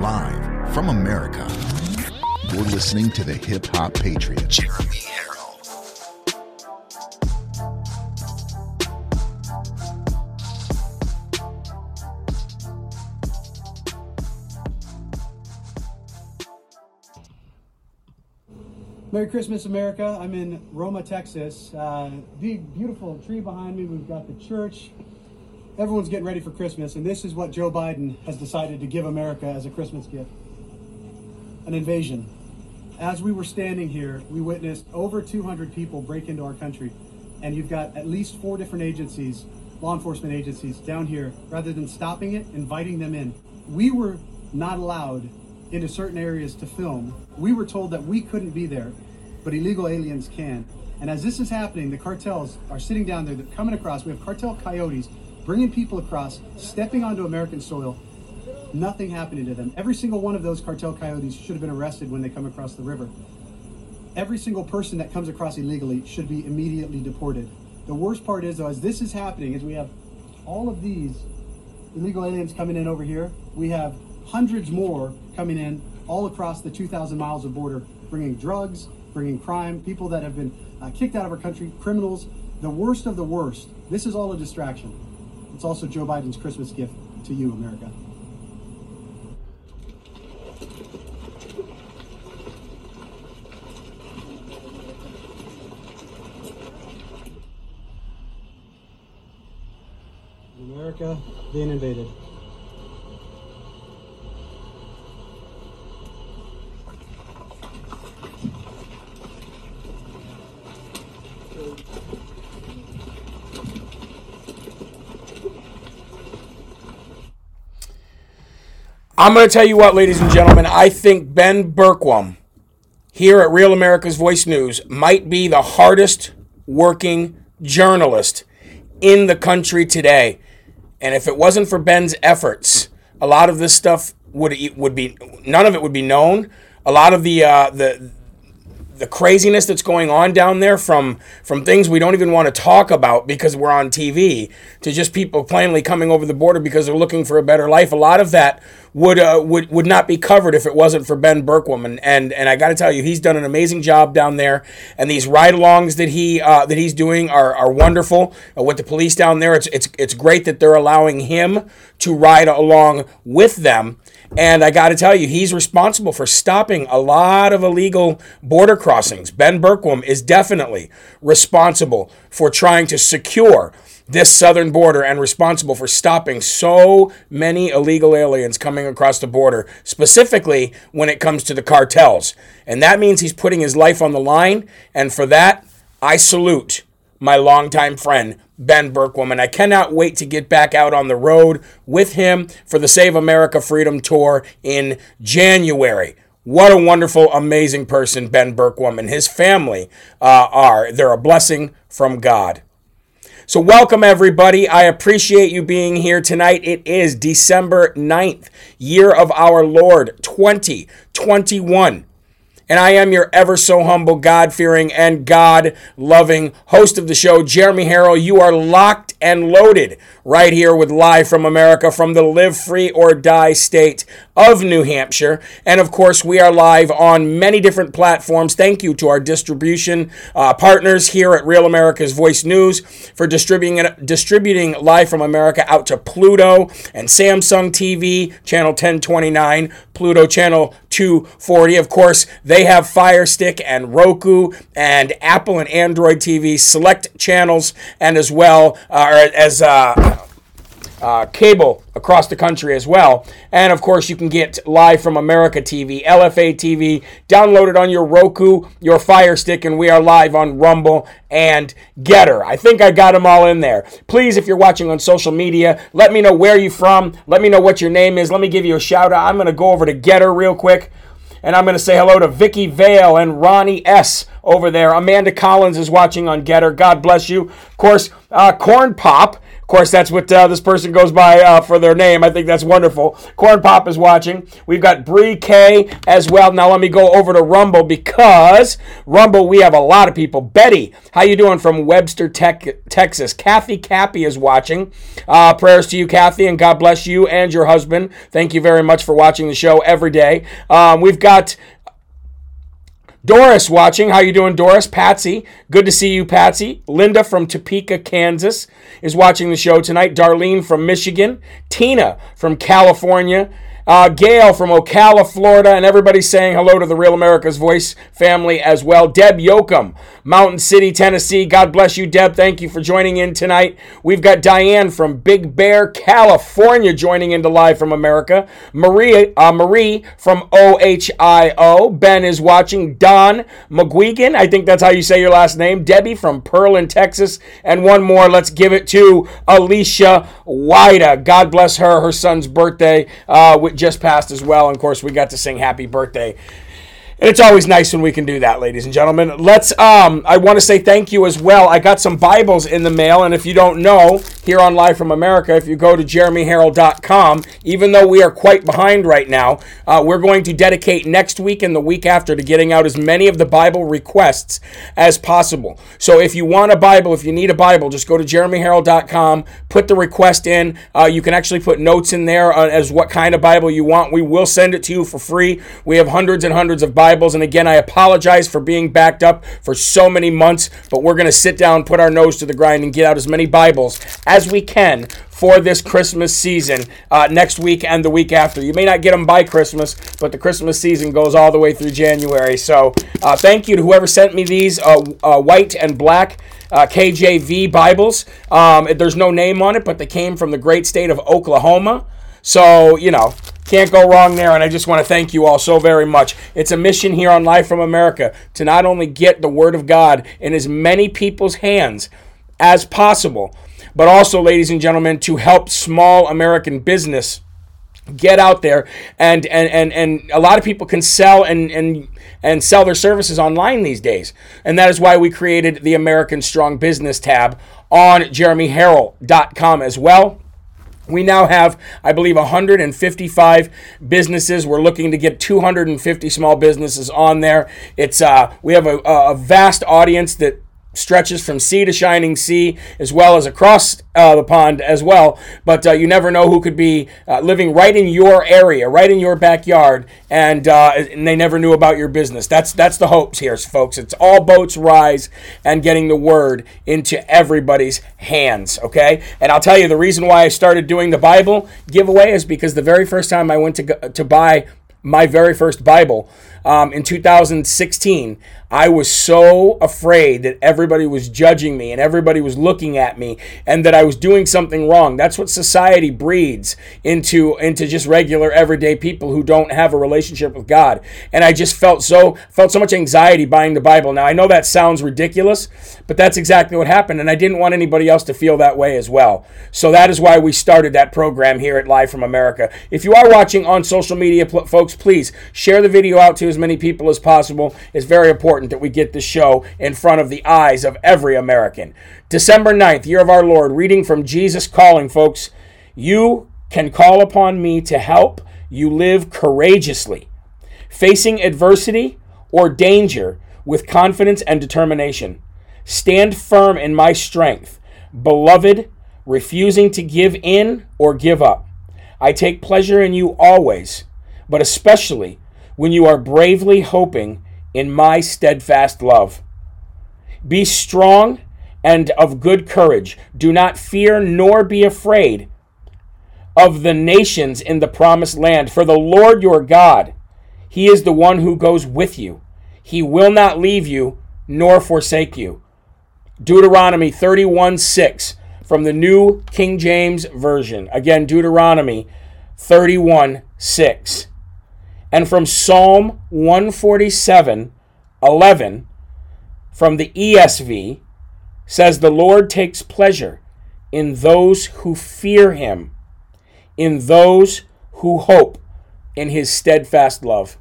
live from America. You're listening to the Hip Hop Patriot, Jeremy Herrell. Merry Christmas, America. I'm in Roma, Texas. Uh, big, beautiful tree behind me. We've got the church. Everyone's getting ready for Christmas, and this is what Joe Biden has decided to give America as a Christmas gift an invasion. As we were standing here, we witnessed over 200 people break into our country, and you've got at least four different agencies, law enforcement agencies, down here. Rather than stopping it, inviting them in. We were not allowed into certain areas to film. We were told that we couldn't be there, but illegal aliens can. And as this is happening, the cartels are sitting down there, they're coming across. We have cartel coyotes bringing people across, stepping onto American soil, nothing happening to them. Every single one of those cartel coyotes should have been arrested when they come across the river. Every single person that comes across illegally should be immediately deported. The worst part is, though, as this is happening, is we have all of these illegal aliens coming in over here. We have hundreds more coming in all across the 2,000 miles of border, bringing drugs, bringing crime, people that have been uh, kicked out of our country, criminals, the worst of the worst. This is all a distraction. It's also Joe Biden's Christmas gift to you, America. America being invaded. I'm going to tell you what, ladies and gentlemen. I think Ben Bergquam here at Real America's Voice News might be the hardest working journalist in the country today. And if it wasn't for Ben's efforts, a lot of this stuff would would be none of it would be known. A lot of the uh, the the craziness that's going on down there from from things we don't even want to talk about because we're on TV to just people plainly coming over the border because they're looking for a better life. A lot of that would uh, would would not be covered if it wasn't for Ben Bergquam and and, and I got to tell you he's done an amazing job down there and these ride-alongs that he uh, that he's doing are, are wonderful uh, with the police down there. It's it's it's great that they're allowing him to ride along with them and I got to tell you, he's responsible for stopping a lot of illegal border crossings. Ben Bergquam is definitely responsible for trying to secure this southern border and responsible for stopping so many illegal aliens coming across the border, specifically when it comes to the cartels. And that means he's putting his life on the line. And for that, I salute my longtime friend, Ben Bergquam. And I cannot wait to get back out on the road with him for the Save America Freedom Tour in January. What a wonderful, amazing person Ben Bergquam and his family uh, are. They're a blessing from God. So, welcome everybody. I appreciate you being here tonight. It is December 9th, year of our Lord 2021. And I am your ever so humble, God fearing, and God loving host of the show, Jeremy Herrell. You are locked and loaded right here with Live from America from the Live Free or Die state of New Hampshire. And of course, we are live on many different platforms. Thank you to our distribution uh, partners here at Real America's Voice News for distributing, distributing Live from America out to Pluto and Samsung TV, channel 1029, Pluto channel 240. Of course, they have Fire Stick and Roku and Apple and Android TV select channels, and as well uh, as uh, uh, cable across the country as well. And of course, you can get live from America TV, LFA TV, downloaded on your Roku, your Fire Stick, and we are live on Rumble and Gettr. I think I got them all in there. Please, if you're watching on social media, let me know where you're from. Let me know what your name is. Let me give you a shout out. I'm going to go over to Gettr real quick. And I'm going to say hello to Vicky Vale and Ronnie S. over there. Amanda Collins is watching on Gettr. God bless you. Of course, uh, Corn Pop Of course, that's what uh, this person goes by uh, for their name. I think that's wonderful. Corn Pop is watching. We've got Bree K as well. Now let me go over to Rumble because Rumble we have a lot of people. Betty, how you doing from Webster, Tech, Texas? Kathy Cappy is watching. Uh, prayers to you, Kathy, and God bless you and your husband. Thank you very much for watching the show every day. Um, we've got Doris watching. How you doing, Doris? Patsy. Good to see you, Patsy. Linda from Topeka, Kansas is watching the show tonight. Darlene from Michigan. Tina from California. Uh, Gail from Ocala, Florida, and everybody saying hello to the Real America's Voice family as well. Deb Yoakum, Mountain City, Tennessee. God bless you, Deb. Thank you for joining in tonight. We've got Diane from Big Bear, California, joining into live from America. Marie, uh, Marie from OHIO. Ben is watching. Don McGuigan, I think that's how you say your last name. Debbie from Pearland, Texas, and one more. Let's give it to Alicia Wida. God bless her. Her son's birthday. Uh, just passed as well. And of course, we got to sing happy birthday and it's always nice when we can do that, ladies and gentlemen. Let's. Um, I want to say thank you as well. I got some Bibles in the mail, and if you don't know, here on Live from America, if you go to jeremyherrell.com, even though we are quite behind right now, uh, we're going to dedicate next week and the week after to getting out as many of the Bible requests as possible. So if you want a Bible, if you need a Bible, just go to jeremyherrell.com, put the request in. Uh, you can actually put notes in there uh, as what kind of Bible you want. We will send it to you for free. We have hundreds and hundreds of Bibles Bibles. And again, I apologize for being backed up for so many months, but we're going to sit down, put our nose to the grind, and get out as many Bibles as we can for this Christmas season uh, next week and the week after. You may not get them by Christmas, but the Christmas season goes all the way through January. So uh, thank you to whoever sent me these uh, uh white and black. Uh, KJV Bibles. Um, there's no name on it, but they came from the great state of Oklahoma. So, you know, can't go wrong there. And I just want to thank you all so very much. It's a mission here on Live from America to not only get the Word of God in as many people's hands as possible, but also, ladies and gentlemen, to help small American business get out there and and and, and a lot of people can sell and and and sell their services online these days and that is why we created the american strong business tab on jeremyherrell.com as well we now have, I believe, 155 businesses. We're looking to get 250 small businesses on there. It's uh, we have a, a vast audience that stretches from sea to shining sea as well as across uh, the pond as well. But uh, you never know who could be uh, living right in your area right in your backyard and, uh, and they never knew about your business. That's that's the hopes here folks. It's all boats rise and getting the word into everybody's hands okay? And i'll tell you the reason why i started doing the bible giveaway is because the very first time i went to, to buy my very first bible um, in 2016, I was so afraid that everybody was judging me and everybody was looking at me and that I was doing something wrong. That's what society breeds into into just regular everyday people who don't have a relationship with God. And I just felt so felt so much anxiety buying the Bible. Now I know that sounds ridiculous, but that's exactly what happened and I didn't want anybody else to feel that way as well. So that is why we started that program here at Live from America. If you are watching on social media folks, please share the video out to as many people as possible. It's very important that we get the show in front of the eyes of every American. December 9th, year of our Lord, reading from Jesus Calling, folks. You can call upon me to help you live courageously, facing adversity or danger with confidence and determination. Stand firm in my strength, beloved, refusing to give in or give up. I take pleasure in you always, but especially when you are bravely hoping in my steadfast love. Be strong and of good courage. Do not fear nor be afraid of the nations in the promised land, for the Lord your God, He is the one who goes with you. He will not leave you nor forsake you. Deuteronomy 31 6 from the New King James Version. Again, Deuteronomy 31 6. And from Psalm 147 11 from the ESV says, The Lord takes pleasure in those who fear him, in those who hope in his steadfast love.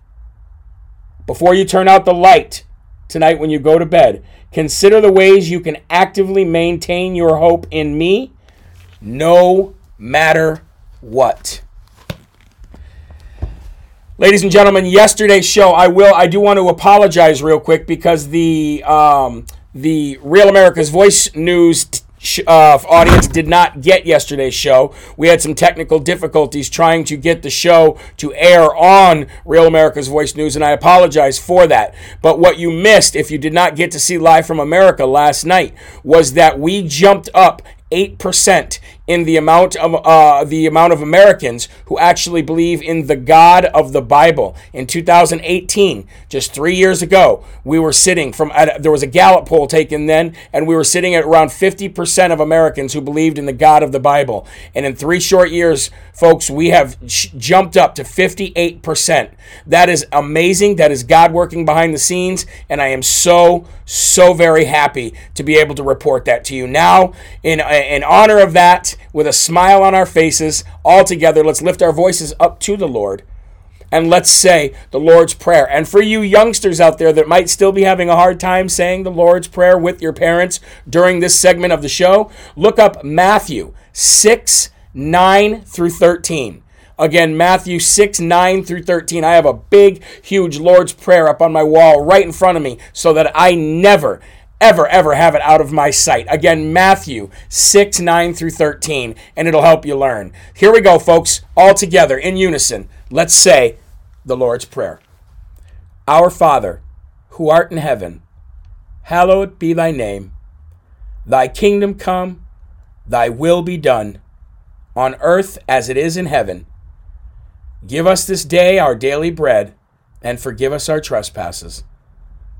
Before you turn out the light tonight when you go to bed, consider the ways you can actively maintain your hope in me no matter what. Ladies and gentlemen, yesterday's show, I will, I do want to apologize real quick because the um, the Real America's Voice News uh, audience did not get yesterday's show. We had some technical difficulties trying to get the show to air on Real America's Voice News, and I apologize for that. But what you missed, if you did not get to see Live from America last night, was that we jumped up 8% in the amount of uh, the amount of Americans who actually believe in the God of the Bible. In 2018, just three years ago, we were sitting from there was a Gallup poll taken then, and we were sitting at around 50% of Americans who believed in the God of the Bible. And in three short years, folks, we have sh- jumped up to 58%. That is amazing. That is God working behind the scenes, and I am so so very happy to be able to report that to you now. In in honor of that with a smile on our faces, all together, let's lift our voices up to the Lord and let's say the Lord's Prayer. And for you youngsters out there that might still be having a hard time saying the Lord's Prayer with your parents during this segment of the show, look up Matthew 6 9 through 13. Again, Matthew 6, 9 through 13. I have a big, huge Lord's Prayer up on my wall right in front of me so that I never, ever, ever have it out of my sight. Again, Matthew 6, 9 through 13, and it'll help you learn. Here we go, folks, all together in unison. Let's say the Lord's Prayer Our Father, who art in heaven, hallowed be thy name. Thy kingdom come, thy will be done, on earth as it is in heaven. Give us this day our daily bread, and forgive us our trespasses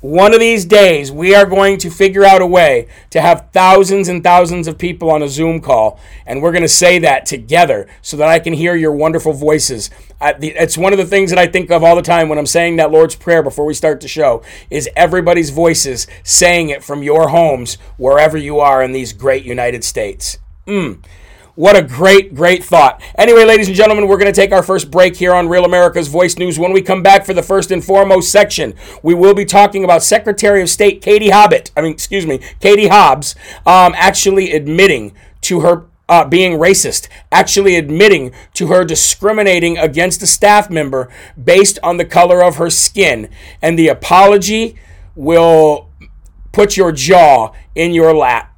one of these days, we are going to figure out a way to have thousands and thousands of people on a Zoom call, and we're going to say that together so that I can hear your wonderful voices. It's one of the things that I think of all the time when I'm saying that Lord's Prayer before we start the show is everybody's voices saying it from your homes, wherever you are in these great United States. Mm. What a great, great thought. Anyway, ladies and gentlemen, we're going to take our first break here on Real America's Voice News. When we come back for the first and foremost section, we will be talking about Secretary of State Katie Hobbit, I mean, excuse me, Katie Hobbs, um, actually admitting to her uh, being racist, actually admitting to her discriminating against a staff member based on the color of her skin. And the apology will put your jaw in your lap.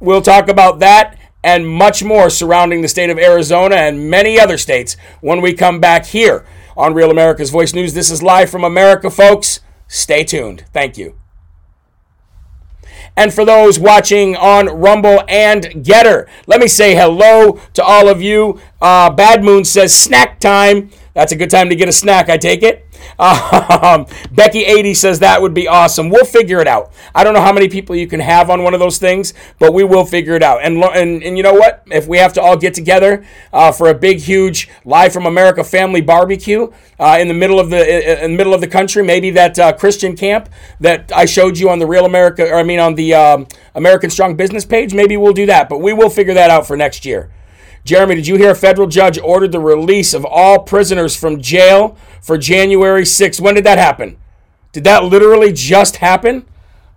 We'll talk about that and much more surrounding the state of Arizona and many other states when we come back here on Real America's Voice News. This is live from America, folks. Stay tuned. Thank you. And for those watching on Rumble and Gettr, let me say hello to all of you. Uh, Bad Moon says snack time. That's a good time to get a snack, I take it. Um, Becky80 says that would be awesome. We'll figure it out. I don't know how many people you can have on one of those things, but we will figure it out. And and, and you know what? If we have to all get together uh, for a big, huge live from America family barbecue uh, in the middle of the in the middle of the country, maybe that uh, Christian camp that I showed you on the Real America, or I mean on the um, American Strong Business page, maybe we'll do that. But we will figure that out for next year. Jeremy, did you hear a federal judge ordered the release of all prisoners from jail for January 6th? When did that happen? Did that literally just happen?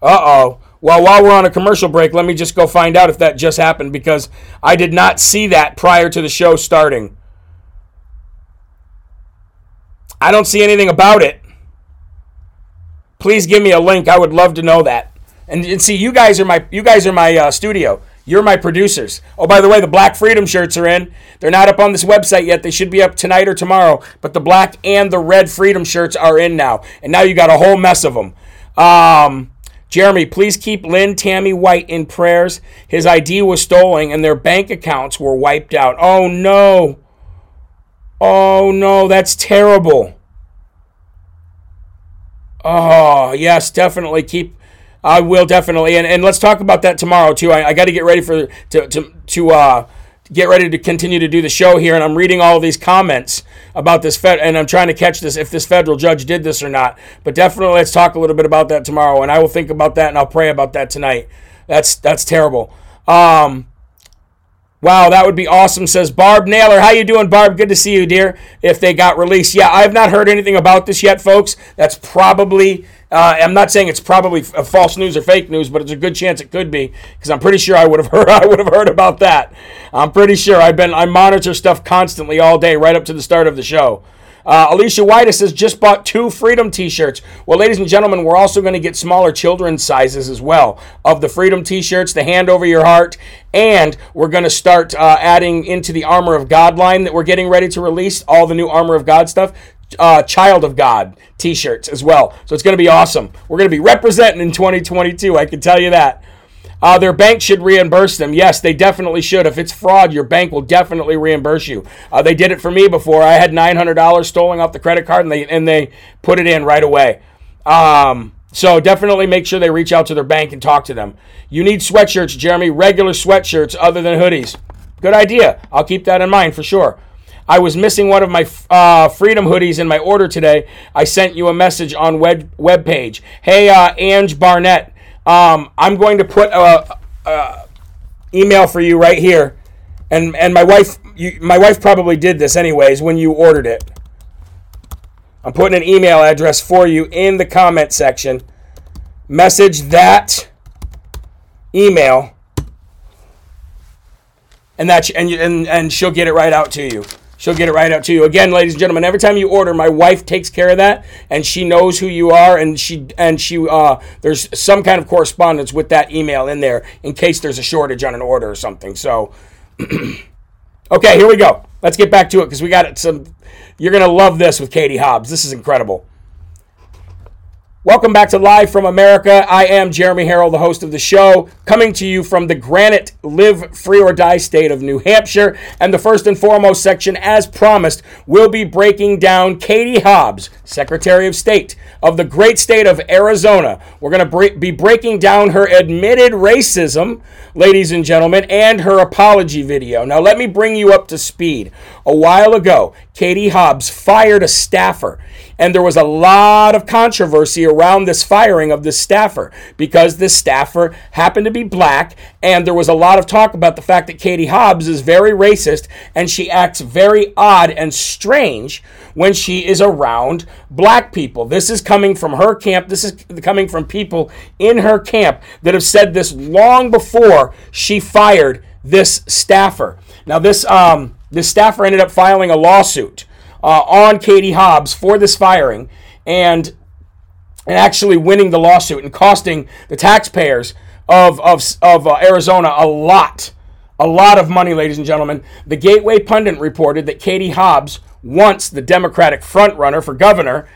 Uh oh. Well, while we're on a commercial break, let me just go find out if that just happened because I did not see that prior to the show starting. I don't see anything about it. Please give me a link. I would love to know that. And, and see, you guys are my you guys are my uh, studio. You're my producers. Oh, by the way, the Black Freedom shirts are in. They're not up on this website yet. They should be up tonight or tomorrow. But the black and the red Freedom shirts are in now. And now you got a whole mess of them. Um, Jeremy, please keep Lynn Tammy White in prayers. His ID was stolen and their bank accounts were wiped out. Oh, no. Oh, no. That's terrible. Oh, yes, definitely keep I will definitely, and, and let's talk about that tomorrow too. I, I got to get ready for to to to uh, get ready to continue to do the show here, and I'm reading all these comments about this fed, and I'm trying to catch this if this federal judge did this or not. But definitely, let's talk a little bit about that tomorrow, and I will think about that and I'll pray about that tonight. That's that's terrible. Um, Wow, that would be awesome, says Barb Naylor. How you doing, Barb? Good to see you, dear. If they got released. Yeah, I've not heard anything about this yet, folks. That's probably, uh, I'm not saying it's probably false news or fake news, but it's a good chance it could be, because I'm pretty sure I would have heard I would have heard about that. I'm pretty sure. I've been I monitor stuff constantly all day, right up to the start of the show. Uh, Alicia White says, just bought two Freedom t shirts. Well, ladies and gentlemen, we're also going to get smaller children's sizes as well of the Freedom t shirts, the hand over your heart, and we're going to start uh, adding into the Armor of God line that we're getting ready to release all the new Armor of God stuff. Uh, Child of God t shirts as well. So it's going to be awesome. We're going to be representing in 2022, I can tell you that. Uh, their bank should reimburse them. Yes, they definitely should. If it's fraud, your bank will definitely reimburse you. Uh, they did it for me before. I had nine hundred dollars stolen off the credit card, and they and they put it in right away. Um, so definitely make sure they reach out to their bank and talk to them. You need sweatshirts, Jeremy. Regular sweatshirts other than hoodies. Good idea. I'll keep that in mind for sure. I was missing one of my uh, Freedom hoodies in my order today. I sent you a message on web web page. Hey, uh, Ange Barnett. Um, I'm going to put a, a, email for you right here, and and my wife, you, my wife probably did this anyways when you ordered it. I'm putting an email address for you in the comment section. Message that email, and that and and and she'll get it right out to you. She'll get it right out to you. Again, ladies and gentlemen, every time you order, my wife takes care of that, and she knows who you are, and she and she uh, there's some kind of correspondence with that email in there in case there's a shortage on an order or something. So, okay, here we go. Let's get back to it because we got some. You're gonna love this with Katie Hobbs. This is incredible. Welcome back to Live from America. I am Jeremy Herrell, the host of the show, coming to you from the granite live free or die state of New Hampshire. And the first and foremost section, as promised, will be breaking down Katie Hobbs, Secretary of State of the great state of Arizona. We're going to be breaking down her admitted racism, ladies and gentlemen, and her apology video. Now, let me bring you up to speed. A while ago, Katie Hobbs fired a staffer and there was a lot of controversy around this firing of this staffer because this staffer happened to be black. And there was a lot of talk about the fact that Katie Hobbs is very racist and she acts very odd and strange when she is around black people. This is coming from her camp. This is coming from people in her camp that have said this long before she fired this staffer. Now, this um, this staffer ended up filing a lawsuit uh, on Katie Hobbs for this firing and and actually winning the lawsuit and costing the taxpayers of of, of uh, Arizona a lot a lot of money ladies and gentlemen. The Gateway pundit reported that Katie Hobbs once the Democratic frontrunner for governor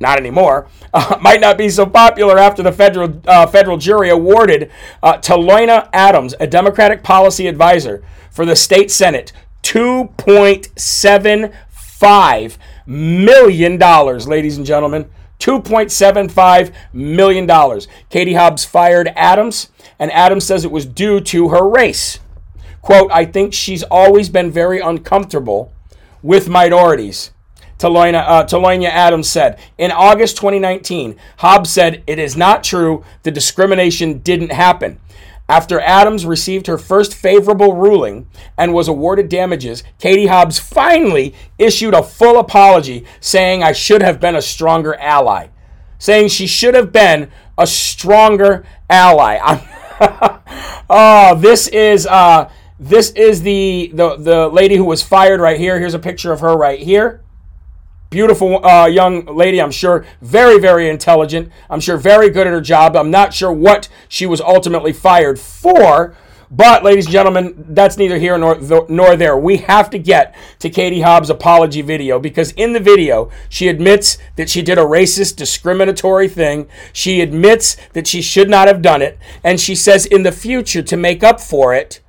not anymore, uh, might not be so popular after the federal uh, federal jury awarded uh, Talonya Adams, a Democratic policy advisor for the state Senate, 2.7 $2.75 million, ladies and gentlemen. $2.75 million. Katie Hobbs fired Adams, and Adams says it was due to her race. Quote, I think she's always been very uncomfortable with minorities. Talonya, uh, Talonya Adams said. In August 2019, Hobbs said, It is not true. The discrimination didn't happen. After Adams received her first favorable ruling and was awarded damages, Katie Hobbs finally issued a full apology saying, I should have been a stronger ally. Saying she should have been a stronger ally. oh, this is uh, this is the, the the lady who was fired right here. Here's a picture of her right here. Beautiful uh, young lady, I'm sure, very, very intelligent. I'm sure very good at her job. I'm not sure what she was ultimately fired for. But, ladies and gentlemen, that's neither here nor, nor there. We have to get to Katie Hobbs' apology video because in the video, she admits that she did a racist, discriminatory thing. She admits that she should not have done it. And she says in the future, to make up for it,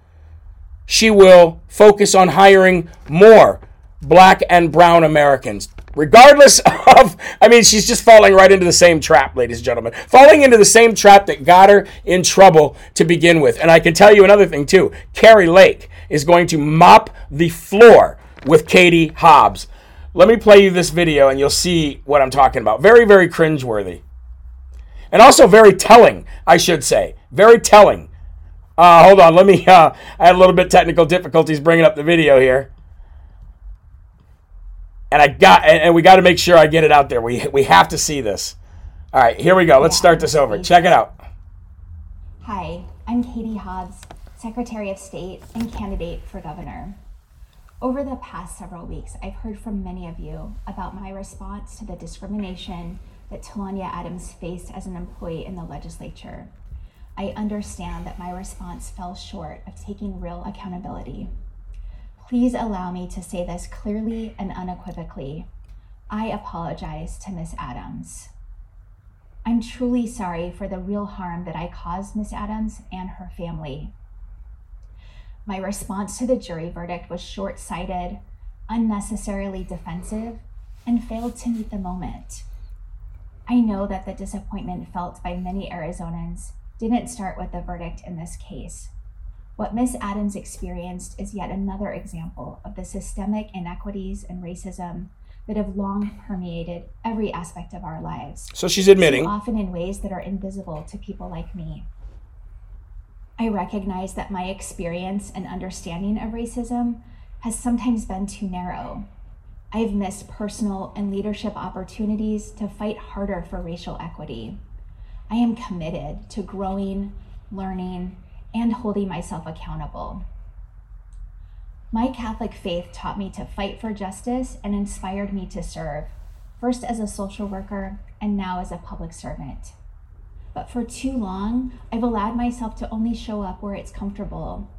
she will focus on hiring more black and brown Americans regardless of i mean she's just falling right into the same trap ladies and gentlemen falling into the same trap that got her in trouble to begin with and i can tell you another thing too kari lake is going to mop the floor with Katie Hobbs. Let me play you this video and you'll see what I'm talking about. Very, very cringeworthy. And also very telling, I should say. Very telling. Uh, hold on, let me. Uh, I had a little bit technical difficulties bringing up the video here, and I got and, and we got to make sure I get it out there. We we have to see this. All right, here we go. Let's start this over. Check it out. Hi, I'm Katie Hobbs, Secretary of State and candidate for governor. Over the past several weeks, I've heard from many of you about my response to the discrimination that Talonya Adams faced as an employee in the legislature. I understand that my response fell short of taking real accountability. Please allow me to say this clearly and unequivocally. I apologize to Ms. Adams. I'm truly sorry for the real harm that I caused Ms. Adams and her family. My response to the jury verdict was short sighted, unnecessarily defensive, and failed to meet the moment. I know that the disappointment felt by many Arizonans didn't start with the verdict in this case. What Ms. Adams experienced is yet another example of the systemic inequities and racism that have long permeated every aspect of our lives. So she's admitting. Often in ways that are invisible to people like me. I recognize that my experience and understanding of racism has sometimes been too narrow. I've missed personal and leadership opportunities to fight harder for racial equity. I am committed to growing, learning, and holding myself accountable. My Catholic faith taught me to fight for justice and inspired me to serve, first as a social worker and now as a public servant. But for too long, I've allowed myself to only show up where it's comfortable.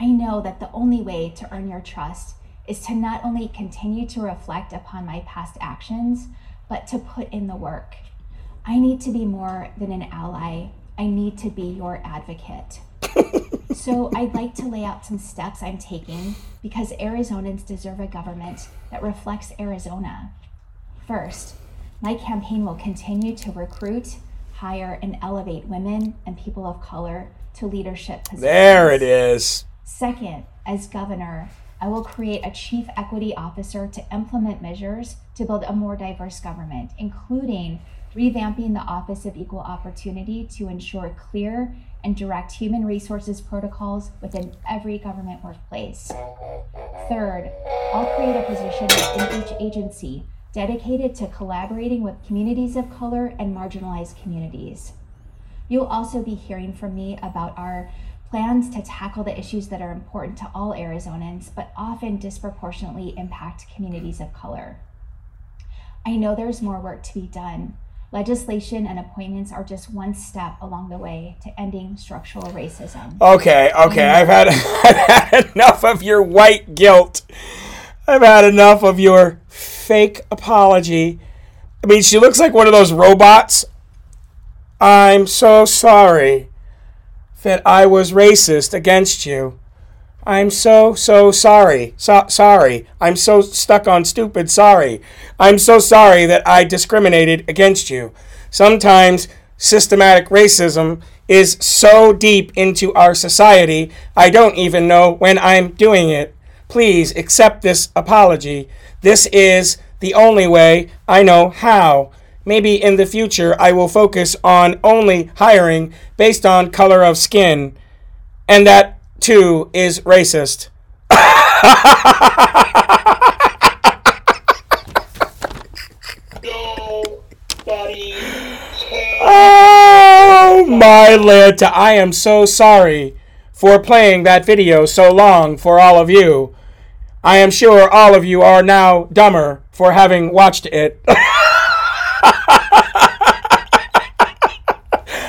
I know that the only way to earn your trust is to not only continue to reflect upon my past actions, but to put in the work. I need to be more than an ally. I need to be your advocate. So, I'd like to lay out some steps I'm taking because Arizonans deserve a government that reflects Arizona. First, my campaign will continue to recruit, hire, and elevate women and people of color to leadership positions. There it is. Second, as governor, I will create a chief equity officer to implement measures to build a more diverse government, including revamping the Office of Equal Opportunity to ensure clear and direct human resources protocols within every government workplace. Third, I'll create a position in each agency dedicated to collaborating with communities of color and marginalized communities. You'll also be hearing from me about our plans to tackle the issues that are important to all Arizonans, but often disproportionately impact communities of color. I know there's more work to be done. Legislation and appointments are just one step along the way to ending structural racism. Okay, okay, I've had, I've had enough of your white guilt. I've had enough of your fake apology. I mean, she looks like one of those robots. I'm so sorry that I was racist against you. I'm so, so sorry. So, sorry. I'm so stuck on stupid sorry. I'm so sorry that I discriminated against you. Sometimes systematic racism is so deep into our society, I don't even know when I'm doing it. Please accept this apology. This is the only way I know how. Maybe in the future I will focus on only hiring based on color of skin. And that, too, is racist. oh, my Lanta. I am so sorry for playing that video so long for all of you. I am sure all of you are now dumber for having watched it.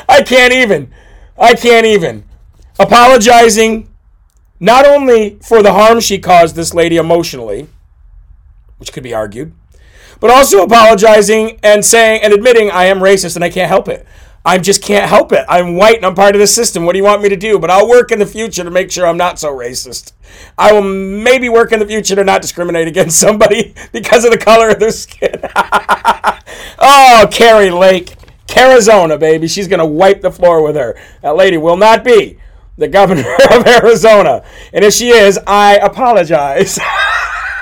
I can't even. I can't even. Apologizing not only for the harm she caused this lady emotionally, which could be argued, but also apologizing and saying and admitting I am racist and I can't help it. I just can't help it. I'm white and I'm part of the system. What do you want me to do? But I'll work in the future to make sure I'm not so racist. I will maybe work in the future to not discriminate against somebody because of the color of their skin. oh, Kari Lake. Arizona, baby. She's going to wipe the floor with her. That lady will not be the governor of Arizona. And if she is, I apologize.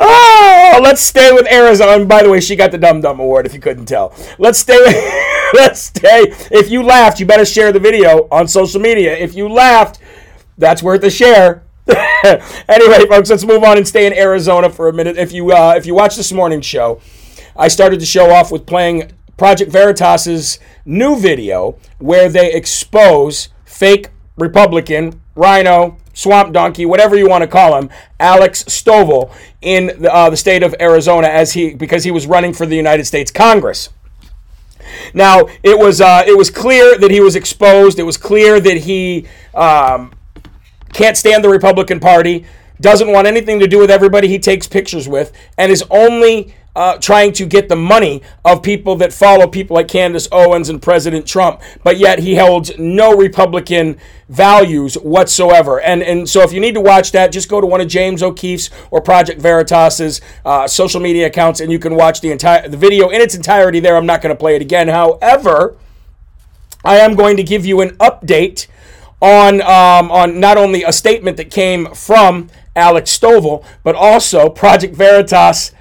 oh, let's stay with Arizona. And by the way, she got the Dumb Dumb Award if you couldn't tell. Let's stay with, let's stay. If you laughed, you better share the video on social media. If you laughed, that's worth a share. anyway, folks, let's move on and stay in Arizona for a minute. If you uh, if you watch this morning's show, I started the show off with playing Project Veritas's new video where they expose fake Republican, rhino, swamp donkey, whatever you want to call him, Alex Stovall in the, uh, the state of Arizona as he because he was running for the United States Congress. Now it was uh, it was clear that he was exposed. It was clear that he um, can't stand the Republican Party, doesn't want anything to do with everybody he takes pictures with, and is only uh, trying to get the money of people that follow people like Candace Owens and President Trump, but yet he holds no Republican values whatsoever. And and so if you need to watch that, just go to one of James O'Keefe's or Project Veritas's uh, social media accounts, and you can watch the entire the video in its entirety. There, I'm not going to play it again. However, I am going to give you an update on um, on not only a statement that came from Alex Stovall, but also Project Veritas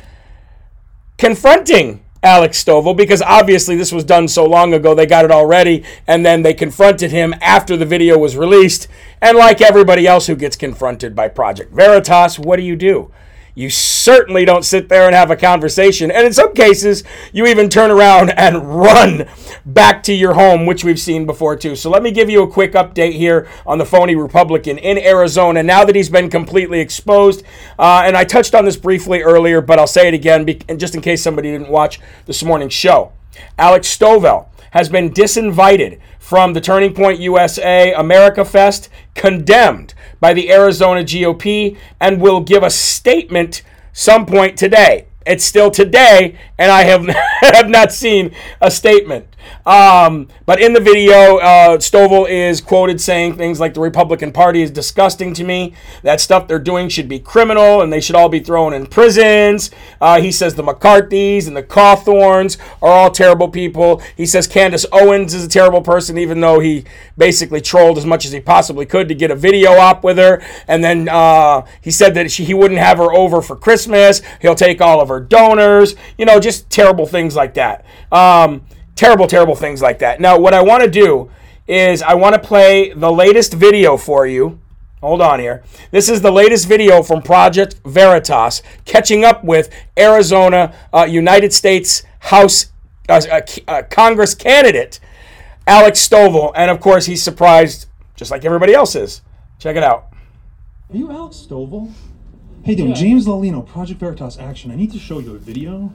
confronting Alex Stovall because obviously this was done so long ago, they got it already, and then they confronted him after the video was released. And like everybody else who gets confronted by Project Veritas, what do you do? You certainly don't sit there and have a conversation. And in some cases, you even turn around and run back to your home, which we've seen before too. So let me give you a quick update here on the phony Republican in Arizona now that he's been completely exposed. Uh, and I touched on this briefly earlier, but I'll say it again just in case somebody didn't watch this morning's show. Alex Stovall has been disinvited from the Turning Point USA America Fest, condemned by the Arizona GOP, and will give a statement some point today. It's still today, and I have, have not seen a statement. Um, but in the video, uh, Stovall is quoted saying things like the Republican Party is disgusting to me. That stuff they're doing should be criminal and they should all be thrown in prisons. Uh, he says the McCarthys and the Cawthorns are all terrible people. He says Candace Owens is a terrible person, even though he basically trolled as much as he possibly could to get a video op with her. And then uh, he said that she, he wouldn't have her over for Christmas. He'll take all of her donors. You know, just terrible things like that. Um, terrible, terrible things like that. Now, what I want to do is I want to play the latest video for you. Hold on here. This is the latest video from Project Veritas catching up with Arizona uh, United States House uh, uh, uh Congress candidate Alex Stovall. And of course, he's surprised just like everybody else is. Check it out. Are you Alex Stovall? Hey, dude, yeah. James Lalino, Project Veritas Action. I need to show you a video.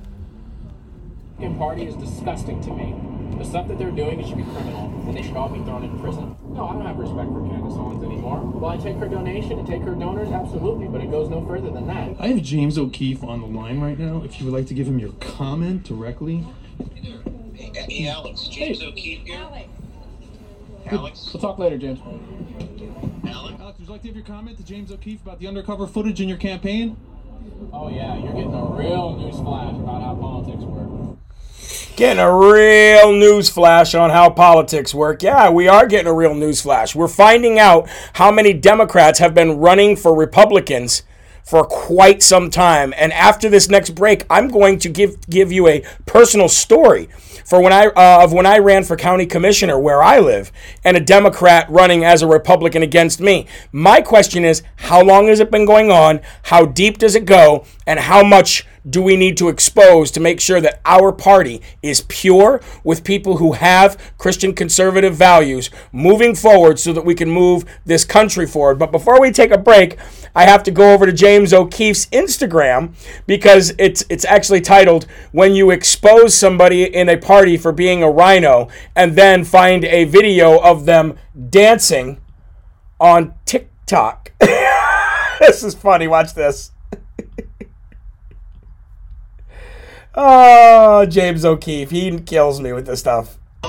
Republican Party is disgusting to me. The stuff that they're doing, it should be criminal, and they should all be thrown in prison. No, I don't have respect for Candace Owens anymore. Will I take her donation and take her donors? Absolutely, but it goes no further than that. I have James O'Keefe on the line right now. If you would like to give him your comment directly. Hey, hey Alex. James hey. O'Keefe here. Alex. Alex. We'll talk later, James. Alex. Alex, would you like to give your comment to James O'Keefe about the undercover footage in your campaign? Oh yeah, you're getting a real news flash about how politics work. Getting a real news flash on how politics work. Yeah, we are getting a real news flash. We're finding out how many Democrats have been running for Republicans for quite some time. And after this next break, I'm going to give give you a personal story for when I uh, of when I ran for county commissioner where I live, and a Democrat running as a Republican against me. My question is, how long has it been going on? How deep does it go? And how much do we need to expose to make sure that our party is pure with people who have Christian conservative values moving forward so that we can move this country forward. But before we take a break, I have to go over to James O'Keefe's Instagram because it's it's actually titled when you expose somebody in a party for being a rhino and then find a video of them dancing on TikTok. this is funny. Watch this. Oh, James O'Keefe. He kills me with this stuff.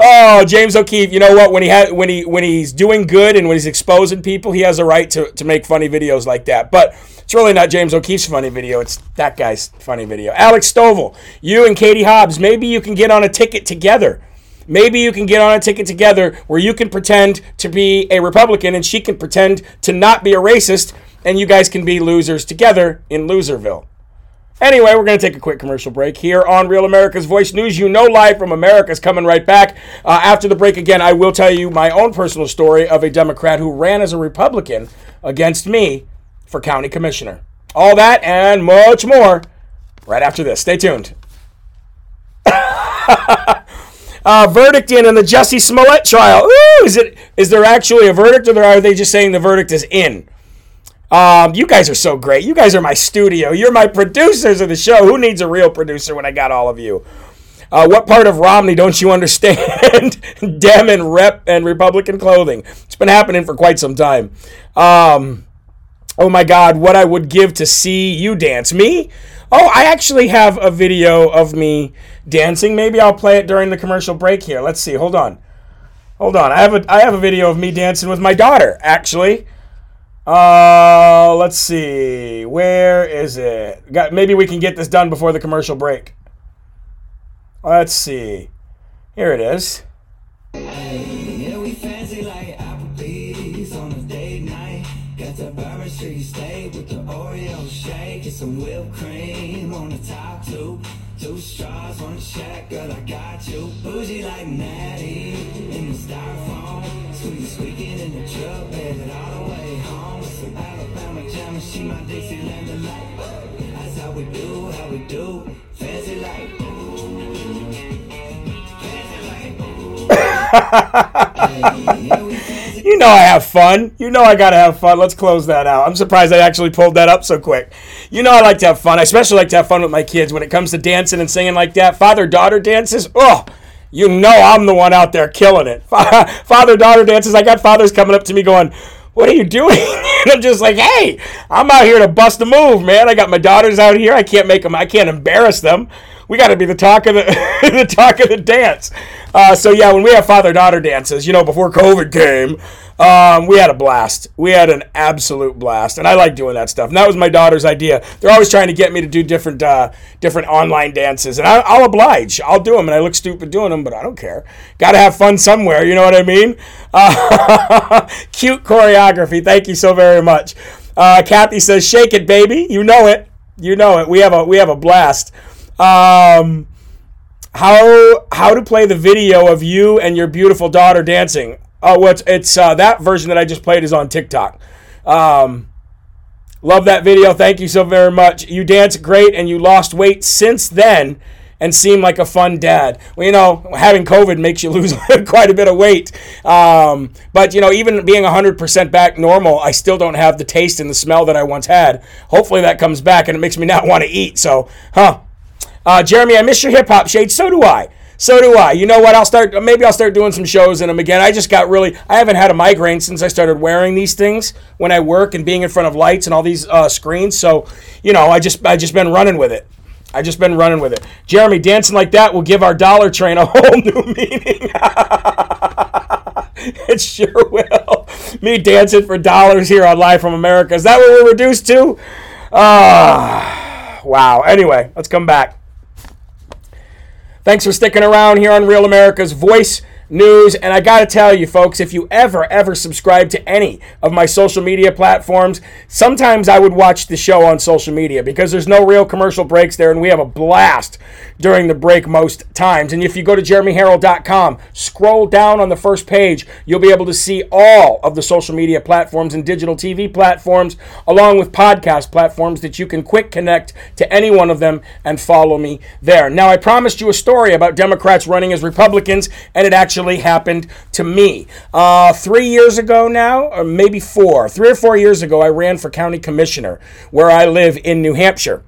oh James O'Keefe. You know what? When he had when he when he's doing good and when he's exposing people, he has a right to, to make funny videos like that. But it's really not James O'Keefe's funny video. It's that guy's funny video. Alex Stovall, you and Katie Hobbs, maybe you can get on a ticket together. Maybe you can get on a ticket together where you can pretend to be a Republican and she can pretend to not be a racist, and you guys can be losers together in Loserville. Anyway, we're going to take a quick commercial break here on Real America's Voice News. You know, live from America is coming right back. Uh, after the break, again, I will tell you my own personal story of a Democrat who ran as a Republican against me for county commissioner. All that and much more right after this. Stay tuned. uh, verdict in in the Jussie Smollett trial. Ooh, is it? Is there actually a verdict, or are they just saying the verdict is in? Um, you guys are so great. You guys are my studio. You're my producers of the show. Who needs a real producer when I got all of you? Uh, what part of Romney don't you understand? Dem and rep and Republican clothing. It's been happening for quite some time. Um, oh my God, what I would give to see you dance. Me? Oh, I actually have a video of me dancing. Maybe I'll play it during the commercial break here. Let's see. Hold on. Hold on. I have a I have a video of me dancing with my daughter, actually. Uh, let's see. Where is it? Got maybe we can get this done before the commercial break. Let's see. Here it is. You know I have fun. You know I gotta have fun. Let's close that out. I'm surprised I actually pulled that up so quick. You know I like to have fun. I especially like to have fun with my kids when it comes to dancing and singing like that. Father daughter dances. Oh, you know I'm the one out there killing it. Father daughter dances. I got fathers coming up to me going, "What are you doing?" and I'm just like, "Hey, I'm out here to bust a move, man. I got my daughters out here. I can't make them. I can't embarrass them." We got to be the talk of the the talk of the dance. Uh, so yeah, when we have father daughter dances, you know, before COVID came, um, we had a blast. We had an absolute blast, and I like doing that stuff. And that was my daughter's idea. They're always trying to get me to do different uh, different online dances, and I, will oblige. I'll do them, and I look stupid doing them, but I don't care. Got to have fun somewhere. You know what I mean? Uh, cute choreography. Thank you so very much. Uh, Kathy says, "Shake it, baby. You know it. You know it. We have a we have a blast." Um, how how to play the video of you and your beautiful daughter dancing? Oh, what's it's, it's uh, that version that I just played is on TikTok. Um, love that video. Thank you so very much. You dance great, and you lost weight since then and seem like a fun dad. Well, you know, having COVID makes you lose quite a bit of weight. Um, but, you know, even being 100% back normal, I still don't have the taste and the smell that I once had. Hopefully that comes back and it makes me not want to eat. So, huh, uh, Jeremy, I miss your hip hop shade. So do I. So do I. You know what? I'll start. Maybe I'll start doing some shows in them again. I just got really. I haven't had a migraine since I started wearing these things when I work and being in front of lights and all these uh, screens. So, you know, I just I just been running with it. I just been running with it. Jeremy, dancing like that will give our dollar train a whole new meaning. it sure will. Me dancing for dollars here on Live from America. Is that what we're reduced to? Ah, wow. Anyway, let's come back. Thanks for sticking around here on Real America's Voice news. And I got to tell you, folks, if you ever, ever subscribe to any of my social media platforms, sometimes I would watch the show on social media because there's no real commercial breaks there, and we have a blast during the break most times. And if you go to jeremyherrell.com, scroll down on the first page, you'll be able to see all of the social media platforms and digital TV platforms, along with podcast platforms that you can quick connect to any one of them and follow me there. Now, I promised you a story about Democrats running as Republicans, and it actually actually happened to me. Uh, three years ago now, or maybe four, three or four years ago, I ran for county commissioner where I live in New Hampshire.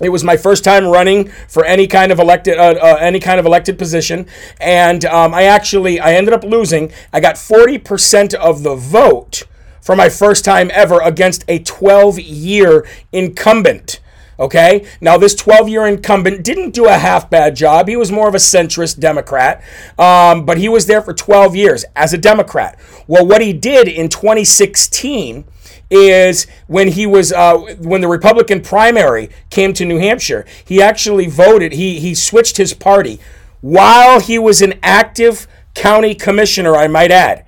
It was my first time running for any kind of elected uh, uh, any kind of elected position, and um, I actually I ended up losing. I got forty percent of the vote for my first time ever against a twelve year incumbent. Okay. Now, this 12 year incumbent didn't do a half bad job. He was more of a centrist Democrat, um, but he was there for 12 years as a Democrat. Well, what he did in 2016 is when he was uh, when the Republican primary came to New Hampshire, he actually voted. He he switched his party while he was an active county commissioner. I might add.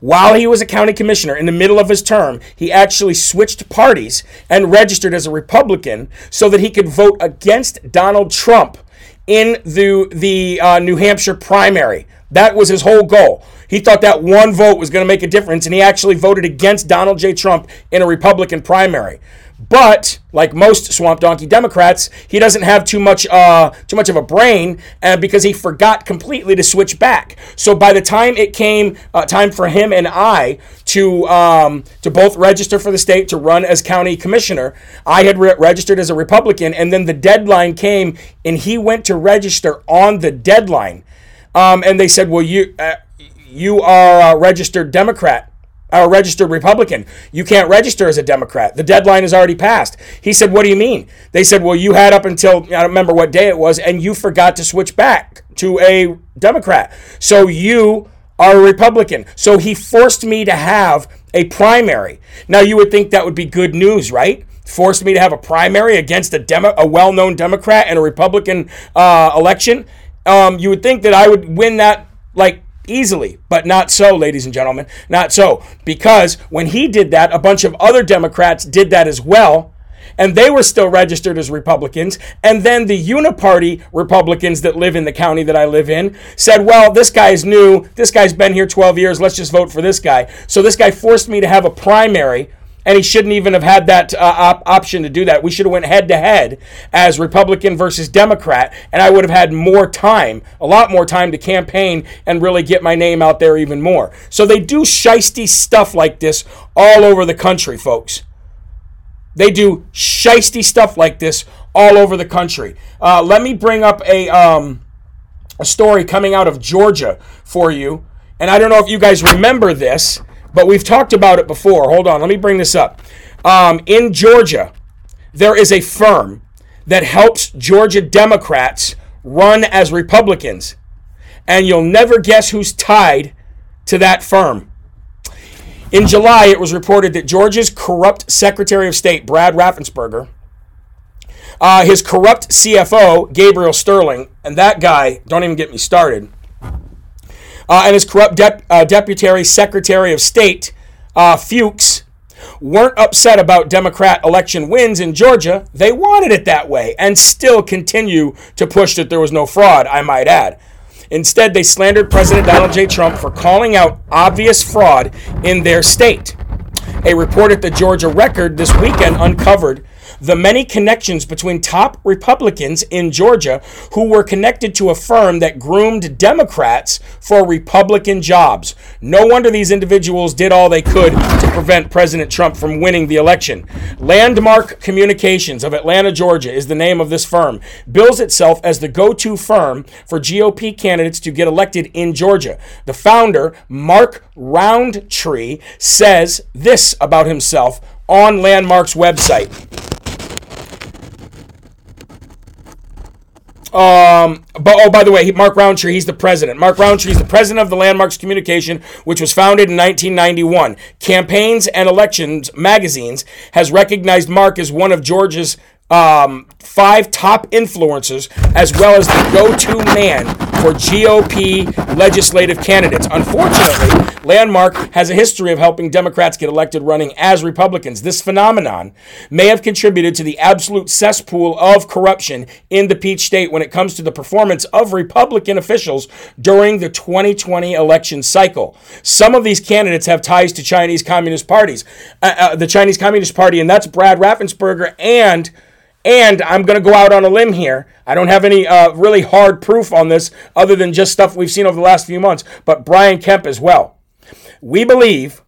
While he was a county commissioner in the middle of his term, he actually switched parties and registered as a Republican so that he could vote against Donald Trump in the, the uh, New Hampshire primary. That was his whole goal. He thought that one vote was going to make a difference, and he actually voted against Donald J. Trump in a Republican primary. But like most swamp donkey Democrats, he doesn't have too much uh, too much of a brain uh, because he forgot completely to switch back. So by the time it came uh, time for him and I to um, to both register for the state to run as county commissioner, I had re- registered as a Republican, and then the deadline came, and he went to register on the deadline, um, and they said, "Well, you uh, you are a registered Democrat." A registered Republican. You can't register as a Democrat. The deadline is already passed. He said, What do you mean? They said, Well, you had up until, I don't remember what day it was, and you forgot to switch back to a Democrat. So you are a Republican. So he forced me to have a primary. Now, you would think that would be good news, right? Forced me to have a primary against a, Demo- a well known Democrat in a Republican uh, election. Um, you would think that I would win that like easily, but not so, ladies and gentlemen. Not so. Because when he did that, a bunch of other Democrats did that as well. And they were still registered as Republicans. And then the uniparty Republicans that live in the county that I live in said, well, this guy's new. This guy's been here 12 years. Let's just vote for this guy. So this guy forced me to have a primary and he shouldn't even have had that uh, op- option to do that. We should have went head to head as Republican versus Democrat, and I would have had more time, a lot more time to campaign and really get my name out there even more. So they do shisty stuff like this all over the country, folks. They do shisty stuff like this all over the country. Uh, let me bring up a um, a story coming out of Georgia for you, and I don't know if you guys remember this but we've talked about it before. Hold on, let me bring this up. Um, in Georgia, there is a firm that helps Georgia Democrats run as Republicans. And you'll never guess who's tied to that firm. In July, it was reported that Georgia's corrupt Secretary of State, Brad Raffensperger, uh, his corrupt CFO, Gabriel Sterling, and that guy, don't even get me started, uh, and his corrupt dep- uh, deputy secretary of state, uh, Fuchs, weren't upset about Democrat election wins in Georgia. They wanted it that way and still continue to push that there was no fraud, I might add. Instead, they slandered President Donald J. Trump for calling out obvious fraud in their state. A report at the Georgia Record this weekend uncovered the many connections between top Republicans in Georgia who were connected to a firm that groomed Democrats for Republican jobs. No wonder these individuals did all they could to prevent President Trump from winning the election. Landmark Communications of Atlanta, Georgia is the name of this firm. Bills itself as the go to firm for GOP candidates to get elected in Georgia. The founder, Mark Rountree, says this about himself on Landmark's website. Um, but oh, by the way, Mark Rountree, he's the president. Mark Rountree is the president of the Landmarks Communication, which was founded in 1991. Campaigns and Elections magazines has recognized Mark as one of Georgia's um, five top influencers, as well as the go to man for GOP legislative candidates. Unfortunately, Landmark has a history of helping Democrats get elected running as Republicans. This phenomenon may have contributed to the absolute cesspool of corruption in the Peach State when it comes to the performance of Republican officials during the 2020 election cycle. Some of these candidates have ties to Chinese Communist parties, uh, uh, the Chinese Communist Party, and that's Brad Raffensperger and and I'm going to go out on a limb here. I don't have any uh, really hard proof on this other than just stuff we've seen over the last few months, but Brian Kemp as well. We believe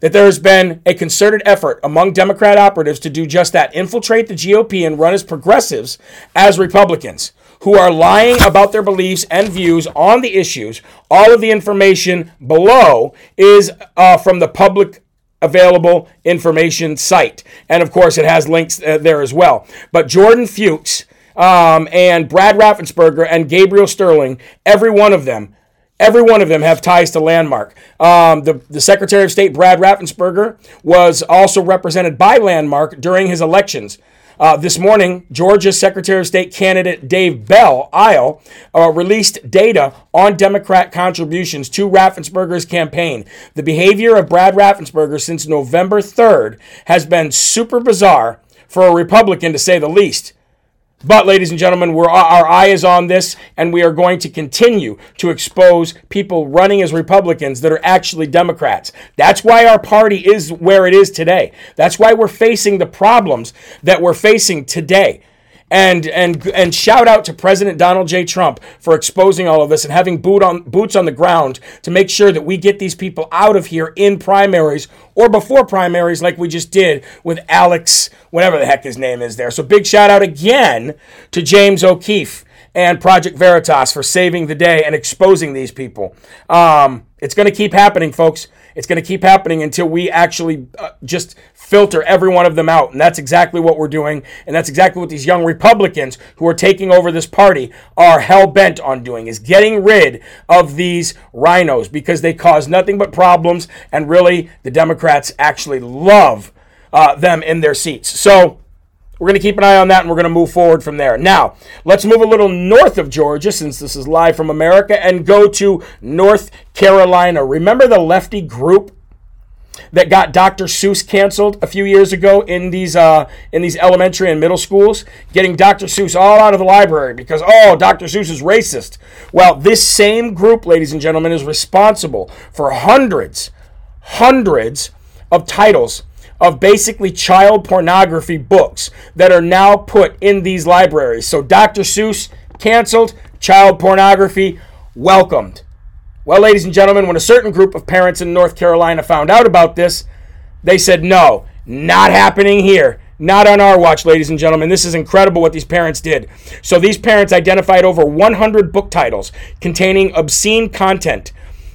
that there has been a concerted effort among Democrat operatives to do just that infiltrate the GOP and run as progressives as Republicans who are lying about their beliefs and views on the issues. All of the information below is uh, from the public available information site. And of course, it has links uh, there as well. But Jordan Fuchs um, and Brad Raffensperger and Gabriel Sterling, every one of them, every one of them have ties to Landmark. Um, the, the Secretary of State, Brad Raffensperger, was also represented by Landmark during his elections. Uh, this morning, Georgia's Secretary of State candidate Dave Belle Isle, uh, released data on Democrat contributions to Raffensperger's campaign. The behavior of Brad Raffensperger since November 3rd has been super bizarre for a Republican, to say the least. But, ladies and gentlemen, our eye is on this, and we are going to continue to expose people running as Republicans that are actually Democrats. That's why our party is where it is today. That's why we're facing the problems that we're facing today and and and shout out to President Donald J. Trump for exposing all of this and having boot on boots on the ground to make sure that we get these people out of here in primaries or before primaries, like we just did with Alex, whatever the heck his name is there. So big shout out again to James O'Keefe and Project Veritas for saving the day and exposing these people. Um, it's going to keep happening, folks. It's going to keep happening until we actually uh, just filter every one of them out. And that's exactly what we're doing. And that's exactly what these young Republicans who are taking over this party are hell bent on doing is getting rid of these RINOs because they cause nothing but problems. And really, the Democrats actually love uh, them in their seats. So, we're going to keep an eye on that and we're going to move forward from there. Now, let's move a little north of Georgia since this is live from America and go to North Carolina. Remember the lefty group that got Dr. Seuss canceled a few years ago in these uh, in these elementary and middle schools, getting Dr. Seuss all out of the library because oh, Dr. Seuss is racist. Well, this same group, ladies and gentlemen, is responsible for hundreds, hundreds of titles of basically child pornography books that are now put in these libraries. So Dr. Seuss canceled, child pornography welcomed. Well, ladies and gentlemen, when a certain group of parents in North Carolina found out about this, they said, no, not happening here. Not on our watch, ladies and gentlemen. This is incredible what these parents did. So, these parents identified over 100 book titles containing obscene content,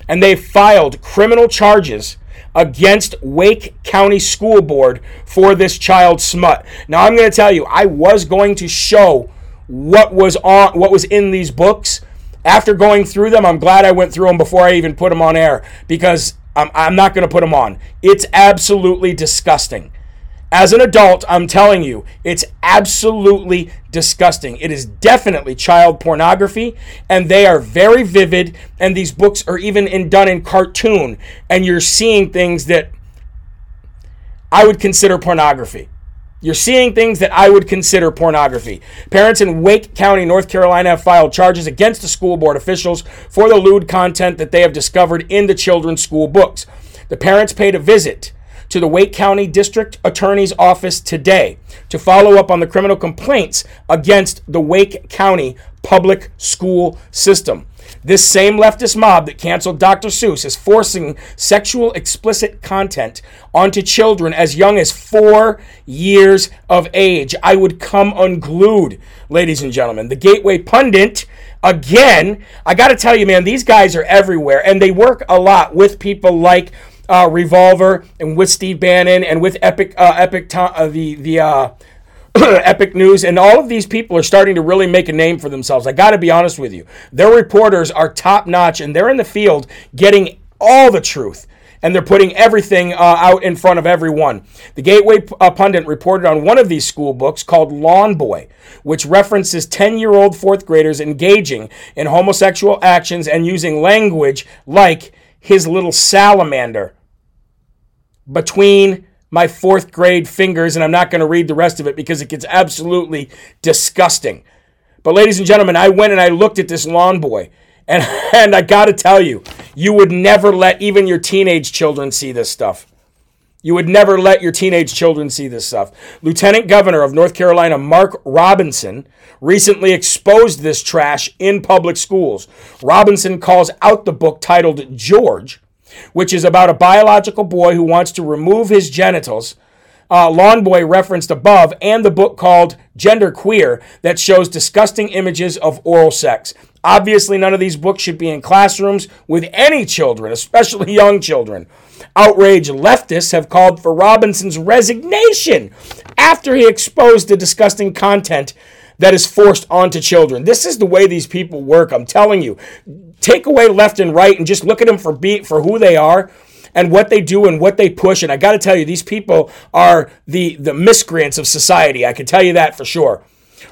and they filed criminal charges against Wake County School Board for this child smut. Now I'm going to tell you, I was going to show what was on what was in these books. After going through them, I'm glad I went through them before I even put them on air because I'm, I'm not going to put them on. It's absolutely disgusting. As an adult, I'm telling you, it's absolutely disgusting. It is definitely child pornography, and they are very vivid. And these books are even in, done in cartoon, and you're seeing things that I would consider pornography. You're seeing things that I would consider pornography. Parents in Wake County, North Carolina have filed charges against the school board officials for the lewd content that they have discovered in the children's school books. The parents paid a visit to the Wake County District Attorney's Office today to follow up on the criminal complaints against the Wake County public school system. This same leftist mob that canceled Dr. Seuss is forcing sexual explicit content onto children as young as four years of age. I would come unglued, ladies and gentlemen. The Gateway Pundit, again, I got to tell you, man, these guys are everywhere and they work a lot with people like uh, Revolver and with Steve Bannon and with Epic uh, Epic uh, the the uh, Epic News and all of these people are starting to really make a name for themselves. I got to be honest with you. Their reporters are top notch and they're in the field getting all the truth and they're putting everything uh, out in front of everyone. The Gateway uh, Pundit reported on one of these school books called Lawn Boy, which references 10 year old fourth graders engaging in homosexual actions and using language like his little salamander between my fourth grade fingers, and I'm not going to read the rest of it because it gets absolutely disgusting. But, ladies and gentlemen, I went and I looked at this lawn boy, and, and I got to tell you, you would never let even your teenage children see this stuff. You would never let your teenage children see this stuff. Lieutenant Governor of North Carolina, Mark Robinson, recently exposed this trash in public schools. Robinson calls out the book titled George which is about a biological boy who wants to remove his genitals. Uh, Lawn Boy referenced above, and the book called Gender Queer that shows disgusting images of oral sex. Obviously, none of these books should be in classrooms with any children, especially young children. Outraged leftists have called for Robinson's resignation after he exposed the disgusting content that is forced onto children. This is the way these people work. I'm telling you. Take away left and right and just look at them for be, for who they are and what they do and what they push. And I got to tell you, these people are the the miscreants of society. I can tell you that for sure.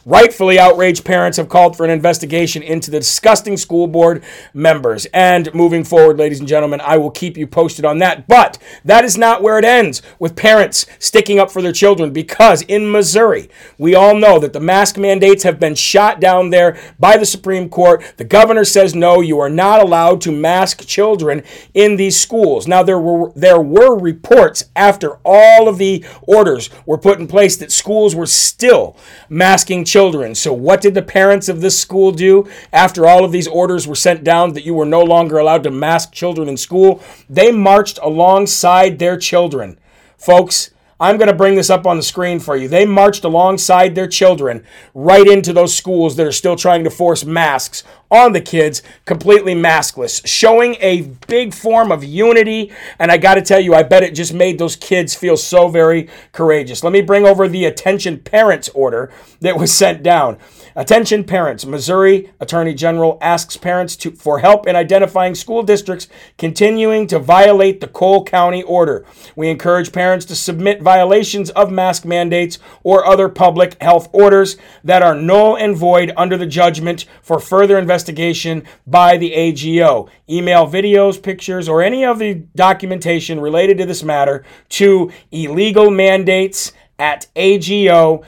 Rightfully outraged parents have called for an investigation into the disgusting school board members. And moving forward, ladies and gentlemen, I will keep you posted on that. But that is not where it ends with parents sticking up for their children because in Missouri, we all know that the mask mandates have been shot down there by the Supreme Court. The governor says no, you are not allowed to mask children in these schools. Now there were there were reports after all of the orders were put in place that schools were still masking children. So, what did the parents of this school do after all of these orders were sent down that you were no longer allowed to mask children in school? They marched alongside their children. Folks, I'm going to bring this up on the screen for you. They marched alongside their children right into those schools that are still trying to force masks on the kids, completely maskless, showing a big form of unity. And I got to tell you, I bet it just made those kids feel so very courageous. Let me bring over the attention parents order that was sent down. Attention parents, Missouri Attorney General asks parents to, for help in identifying school districts continuing to violate the Cole County order. We encourage parents to submit violations of mask mandates or other public health orders that are null and void under the judgment for further investigation by the AGO. Email videos, pictures, or any of the documentation related to this matter to illegal mandates at ago.mo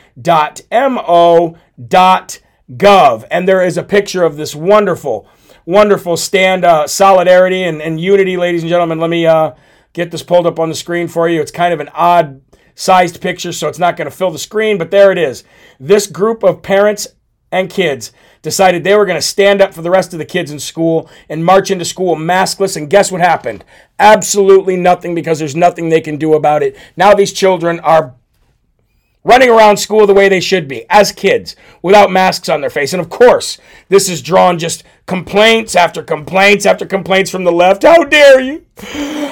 gov. And there is a picture of this wonderful, wonderful stand uh, solidarity and, and unity, ladies and gentlemen. Let me uh, get this pulled up on the screen for you. It's kind of an odd sized picture, so it's not going to fill the screen, but there it is. This group of parents and kids decided they were going to stand up for the rest of the kids in school and march into school maskless. And guess what happened? Absolutely nothing because there's nothing they can do about it. Now these children are running around school the way they should be as kids without masks on their face. And of course, this has drawn just complaints after complaints after complaints from the left. How dare you?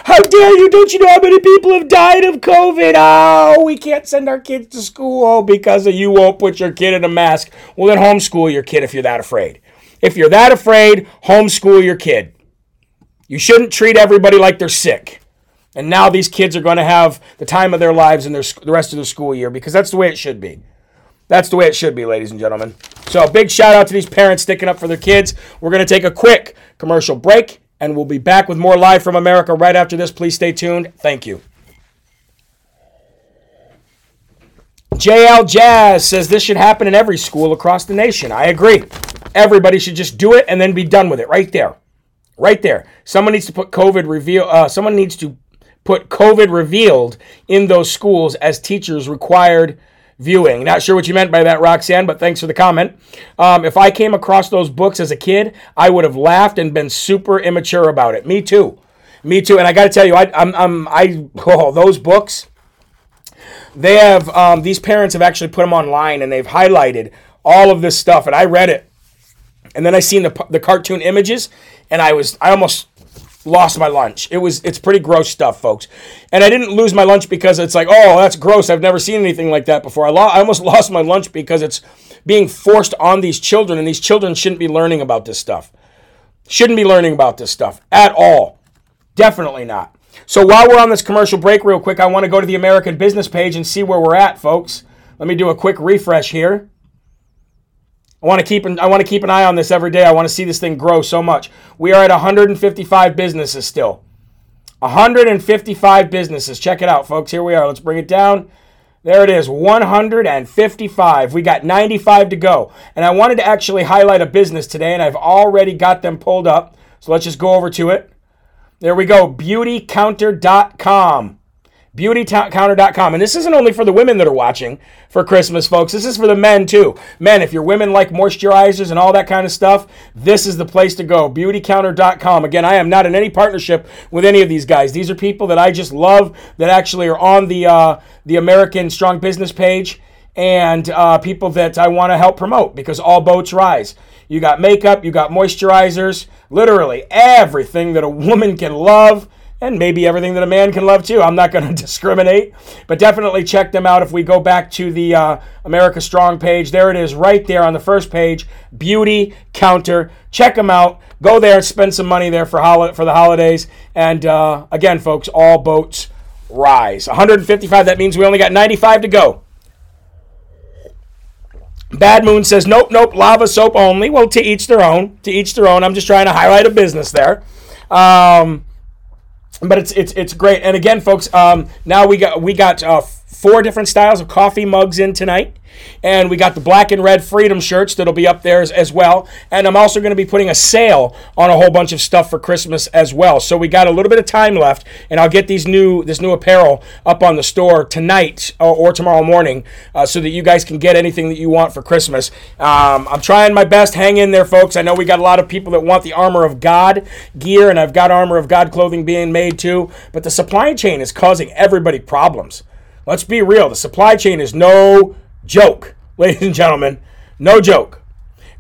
How dare you? Don't you know how many people have died of COVID? Oh, we can't send our kids to school because you won't put your kid in a mask. Well, then homeschool your kid if you're that afraid. If you're that afraid, homeschool your kid. You shouldn't treat everybody like they're sick. And now these kids are going to have the time of their lives in their, the rest of the school year because that's the way it should be. That's the way it should be, ladies and gentlemen. So, a big shout out to these parents sticking up for their kids. We're going to take a quick commercial break and we'll be back with more Live from America right after this. Please stay tuned. Thank you. JL Jazz says this should happen in every school across the nation. I agree. Everybody should just do it and then be done with it right there. Right there. Someone needs to put COVID reveal. Uh, someone needs to put COVID revealed in those schools as teachers required viewing. Not sure what you meant by that, Roxanne, but thanks for the comment. Um, if I came across those books as a kid, I would have laughed and been super immature about it. Me too. Me too. And I got to tell you, I, I'm, I'm, I, oh, those books, they have, um, these parents have actually put them online and they've highlighted all of this stuff. And I read it. And then I seen the, the cartoon images and I was, I almost lost my lunch. It was it's pretty gross stuff, folks. And I didn't lose my lunch because it's like, oh, that's gross. I've never seen anything like that before. I, lo- I almost lost my lunch because it's being forced on these children, and these children shouldn't be learning about this stuff. Shouldn't be learning about this stuff at all. Definitely not. So while we're on this commercial break, real quick, I want to go to the American Business page and see where we're at, folks. Let me do a quick refresh here. I want to keep an, I want to keep an eye on this every day. I want to see this thing grow so much. We are at 155 businesses still. 155 businesses. Check it out, folks. Here we are. Let's bring it down. There it is, 155. We got 95 to go. And I wanted to actually highlight a business today, and I've already got them pulled up. So let's just go over to it. There we go, beautycounter.com beautycounter.com. And this isn't only for the women that are watching for Christmas, folks. This is for the men too. Men, if your women like moisturizers and all that kind of stuff, this is the place to go. Beautycounter.com. Again, I am not in any partnership with any of these guys. These are people that I just love that actually are on the uh, the American Strong Business page and uh, people that I want to help promote because all boats rise. you got makeup, you got moisturizers, literally everything that a woman can love and maybe everything that a man can love too. I'm not going to discriminate, but definitely check them out. If we go back to the uh, America Strong page, there it is right there on the first page Beauty Counter. Check them out. Go there, spend some money there for, hol- for the holidays. And uh, again, folks, all boats rise. 155, that means we only got 95 to go. Bad Moon says, nope, nope, lava soap only. Well, to each their own. To each their own. I'm just trying to highlight a business there. Um, but it's it's it's great. And again, folks, um, now we got we got uh, four different styles of coffee mugs in tonight. And we got the black and red freedom shirts that'll be up there as, as well. And I'm also going to be putting a sale on a whole bunch of stuff for Christmas as well. So we got a little bit of time left, and I'll get these new this new apparel up on the store tonight or, or tomorrow morning, uh, so that you guys can get anything that you want for Christmas. Um, I'm trying my best. Hang in there, folks. I know we got a lot of people that want the armor of God gear, and I've got armor of God clothing being made too. But the supply chain is causing everybody problems. Let's be real. The supply chain is no joke, ladies and gentlemen. No joke.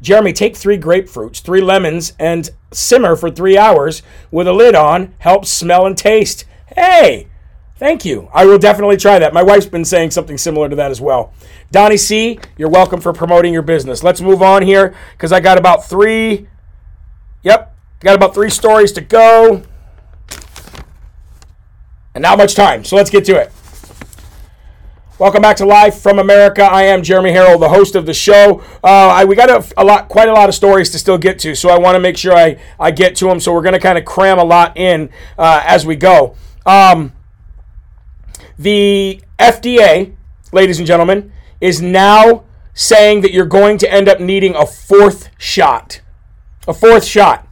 Jeremy, take three grapefruits, three lemons, and simmer for three hours with a lid on. Helps smell and taste. Hey, thank you. I will definitely try that. My wife's been saying something similar to that as well. Donnie C., you're welcome for promoting your business. Let's move on here because I got about three. Yep, got about three stories to go. And not much time, so let's get to it. Welcome back to Live from America. I am Jeremy Herrell, the host of the show. Uh, I, we got a, a, lot, quite a lot of stories to still get to, so I want to make sure I, I get to them. So we're going to kind of cram a lot in uh, as we go. Um, the FDA, ladies and gentlemen, is now saying that you're going to end up needing a fourth shot. A fourth shot.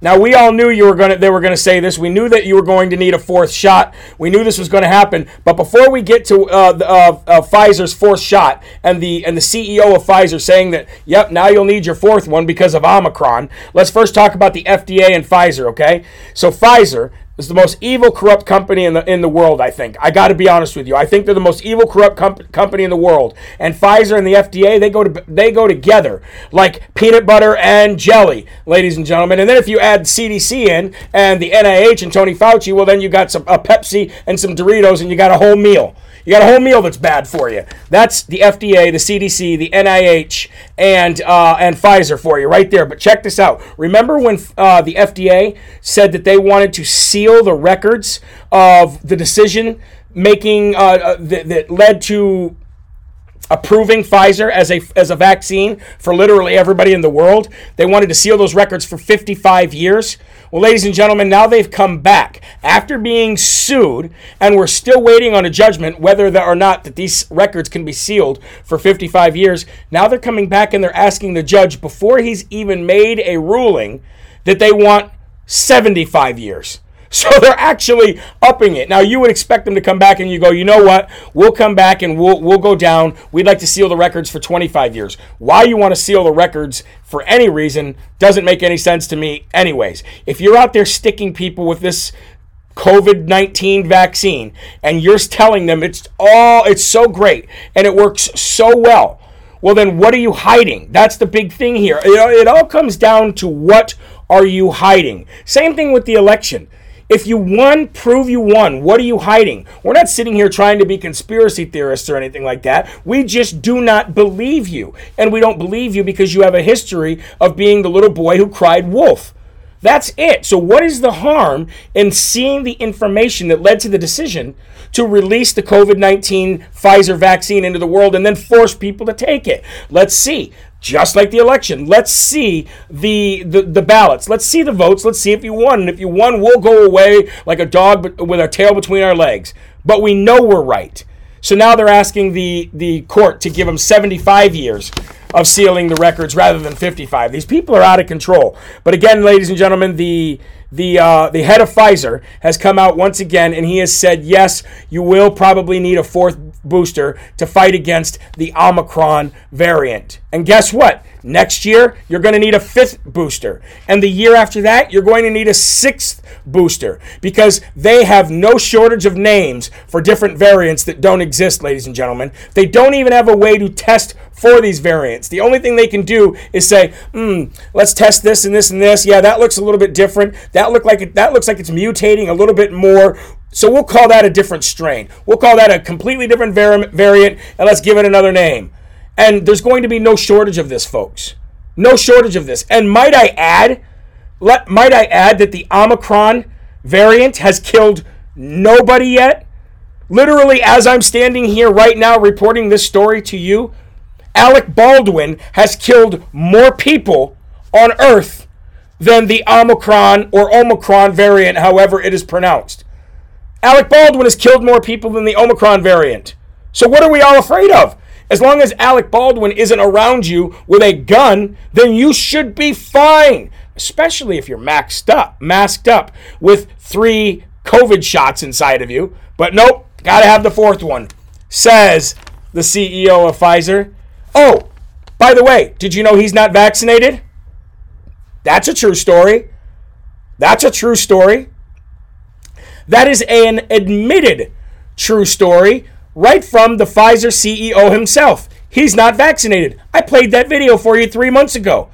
Now we all knew you were going to they were going to say this. We knew that you were going to need a fourth shot. We knew this was going to happen. But before we get to uh, the, uh, uh, Pfizer's fourth shot and the and the CEO of Pfizer saying that, yep, now you'll need your fourth one because of Omicron. Let's first talk about the FDA and Pfizer. Okay, so Pfizer is the most evil, corrupt company in the in the world. I think I got to be honest with you. I think they're the most evil, corrupt com- company in the world. And Pfizer and the FDA, they go to they go together like peanut butter and jelly, ladies and gentlemen. And then if you add CDC in and the NIH and Tony Fauci, well, then you got some a Pepsi and some Doritos, and you got a whole meal. You got a whole meal that's bad for you. That's the FDA, the CDC, the NIH, and uh, and Pfizer for you right there. But check this out. Remember when uh, the FDA said that they wanted to seal the records of the decision making uh, uh that, that led to approving Pfizer as a as a vaccine for literally everybody in the world. They wanted to seal those records for 55 years. Well, ladies and gentlemen, now they've come back after being sued, and we're still waiting on a judgment whether or not that these records can be sealed for 55 years. Now they're coming back and they're asking the judge before he's even made a ruling that they want 75 years. So they're actually upping it. Now you would expect them to come back and you go, you know what? We'll come back and we'll we'll go down. We'd like to seal the records for 25 years. Why you want to seal the records for any reason doesn't make any sense to me anyways. If you're out there sticking people with this COVID 19 vaccine and you're telling them it's all it's so great and it works so well. Well then what are you hiding? That's the big thing here. It, it all comes down to what are you hiding? Same thing with the election. If you won, prove you won. What are you hiding? We're not sitting here trying to be conspiracy theorists or anything like that. We just do not believe you. And we don't believe you because you have a history of being the little boy who cried wolf. That's it. So, what is the harm in seeing the information that led to the decision to release the COVID 19 Pfizer vaccine into the world and then force people to take it? Let's see just like the election. Let's see the, the, the ballots. Let's see the votes. Let's see if you won. And if you won, we'll go away like a dog with our tail between our legs. But we know we're right. So now they're asking the, the court to give them 75 years of sealing the records rather than 55. These people are out of control. But again, ladies and gentlemen, the the uh, the head of Pfizer has come out once again and he has said yes, you will probably need a fourth booster to fight against the Omicron variant. And guess what? Next year, you're going to need a fifth booster. And the year after that, you're going to need a sixth booster because they have no shortage of names for different variants that don't exist, ladies and gentlemen. They don't even have a way to test for these variants. The only thing they can do is say, hmm, let's test this and this and this. Yeah, that looks a little bit different. That look like it, that looks like it's mutating a little bit more. So we'll call that a different strain. We'll call that a completely different variant, and let's give it another name. And there's going to be no shortage of this, folks. No shortage of this. And might I add, let, might I add that the Omicron variant has killed nobody yet? Literally, as I'm standing here right now reporting this story to you, Alec Baldwin has killed more people on Earth than the Omicron or Omicron variant, however it is pronounced. Alec Baldwin has killed more people than the Omicron variant. So what are we all afraid of? As long as Alec Baldwin isn't around you with a gun, then you should be fine. Especially if you're maxed up, masked up with three COVID shots inside of you. But nope, gotta have the fourth one, says the CEO of Pfizer. Oh, by the way, did you know he's not vaccinated? That's a true story. That's a true story. That is an admitted true story right from the Pfizer CEO himself. He's not vaccinated. I played that video for you three months ago.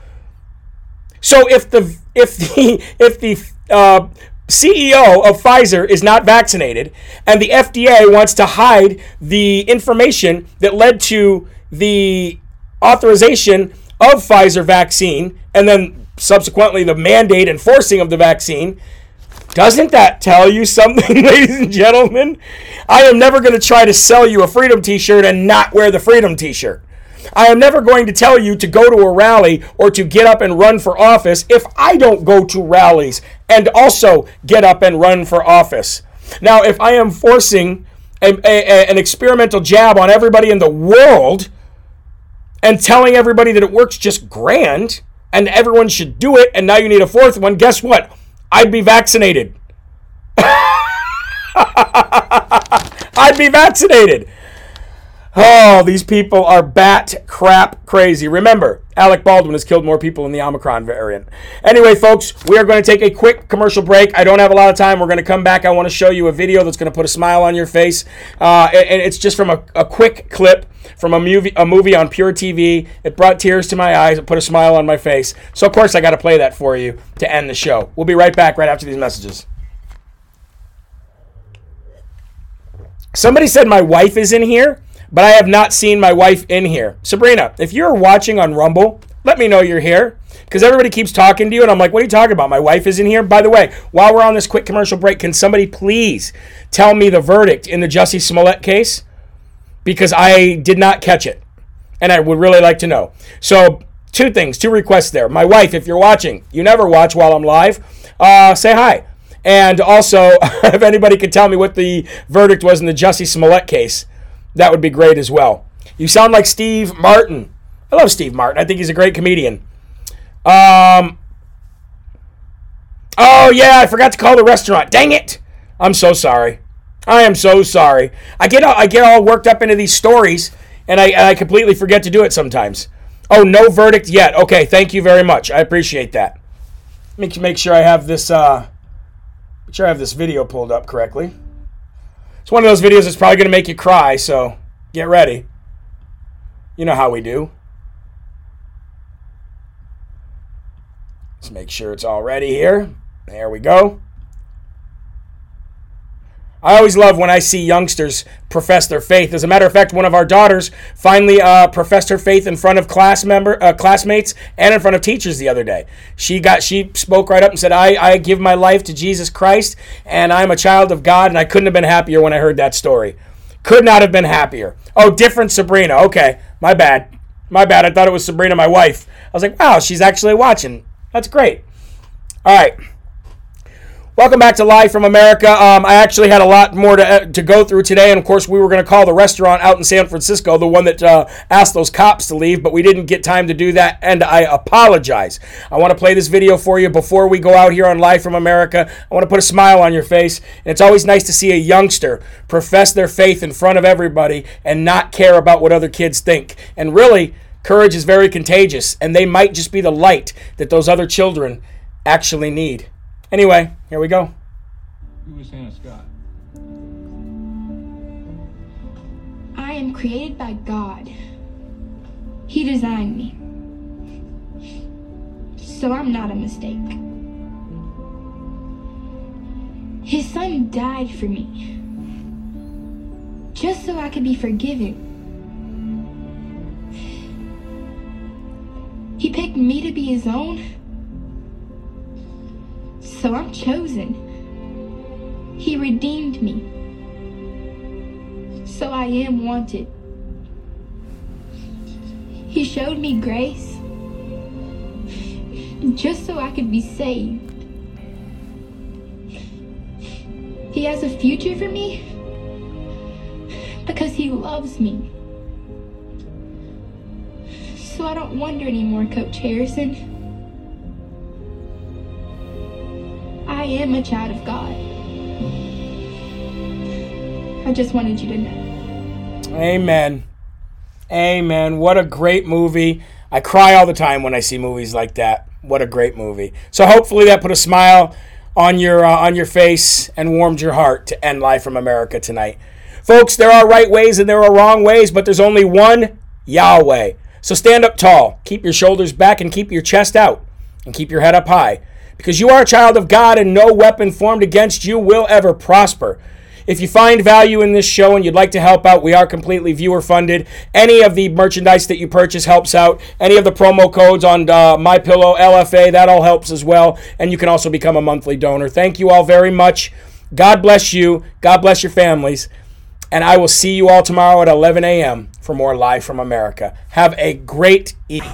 So if the if the if the uh, CEO of Pfizer is not vaccinated, and the FDA wants to hide the information that led to the authorization of Pfizer vaccine, and then subsequently the mandate enforcing of the vaccine, doesn't that tell you something, ladies and gentlemen? I am never going to try to sell you a Freedom t shirt and not wear the Freedom t shirt. I am never going to tell you to go to a rally or to get up and run for office if I don't go to rallies and also get up and run for office. Now, if I am forcing a, a, an experimental jab on everybody in the world and telling everybody that it works just grand and everyone should do it, and now you need a fourth one, guess what? I'd be vaccinated. I'd be vaccinated. Oh, these people are bat crap crazy. Remember, Alec Baldwin has killed more people in the Omicron variant. Anyway, folks, we are going to take a quick commercial break. I don't have a lot of time. We're going to come back. I want to show you a video that's going to put a smile on your face. Uh, and it's just from a, a quick clip from a movie, a movie on Pure TV. It brought tears to my eyes. It put a smile on my face. So, of course, I got to play that for you to end the show. We'll be right back right after these messages. Somebody said my wife is in here but I have not seen my wife in here. Sabrina, if you're watching on Rumble, let me know you're here because everybody keeps talking to you, and I'm like, what are you talking about? My wife is in here. By the way, while we're on this quick commercial break, can somebody please tell me the verdict in the Jussie Smollett case? Because I did not catch it, and I would really like to know. So, two things, two requests there. My wife, if you're watching, you never watch while I'm live, uh, say hi. And also, if anybody could tell me what the verdict was in the Jussie Smollett case, that would be great as well. You sound like Steve Martin. I love Steve Martin. I think he's a great comedian. Um. Oh yeah, I forgot to call the restaurant. Dang it! I'm so sorry. I am so sorry. I get all, I get all worked up into these stories, and I, and I completely forget to do it sometimes. Oh, no verdict yet. Okay, thank you very much. I appreciate that. Make make sure I have this. Uh, make sure I have this video pulled up correctly. It's one of those videos that's probably going to make you cry, so get ready. You know how we do. Let's make sure it's all ready here. There we go. I always love when I see youngsters profess their faith. As a matter of fact, one of our daughters finally uh, professed her faith in front of class member, uh, classmates and in front of teachers the other day. She got she spoke right up and said, I, "I give my life to Jesus Christ, and I'm a child of God." And I couldn't have been happier when I heard that story. Could not have been happier. Oh, different Sabrina. Okay, my bad. My bad. I thought it was Sabrina, my wife. I was like, wow, she's actually watching. That's great. All right. Welcome back to Live from America. Um, I actually had a lot more to, uh, to go through today, and of course, we were going to call the restaurant out in San Francisco, the one that uh, asked those cops to leave, but we didn't get time to do that, and I apologize. I want to play this video for you before we go out here on Live from America. I want to put a smile on your face, and it's always nice to see a youngster profess their faith in front of everybody and not care about what other kids think. And really, Courage is very contagious, and they might just be the light that those other children actually need. Anyway, here we go. Who was Hannah Scott? I am created by God. He designed me. So I'm not a mistake. His son died for me. Just so I could be forgiven. He picked me to be his own. So I'm chosen. He redeemed me. So I am wanted. He showed me grace just so I could be saved. He has a future for me because he loves me. So I don't wonder anymore, Coach Harrison. I am a child of God. I just wanted you to know. Amen. Amen. What a great movie. I cry all the time when I see movies like that. What a great movie. So hopefully that put a smile on your uh, on your face and warmed your heart to end life from America tonight. Folks, there are right ways and there are wrong ways, but there's only one Yahweh. So stand up tall, keep your shoulders back and keep your chest out and keep your head up high because you are a child of God and no weapon formed against you will ever prosper. If you find value in this show and you'd like to help out, we are completely viewer funded. Any of the merchandise that you purchase helps out. Any of the promo codes on uh, My Pillow LFA that all helps as well. And you can also become a monthly donor. Thank you all very much. God bless you. God bless your families. And I will see you all tomorrow at 11 a.m. for more Live from America. Have a great evening.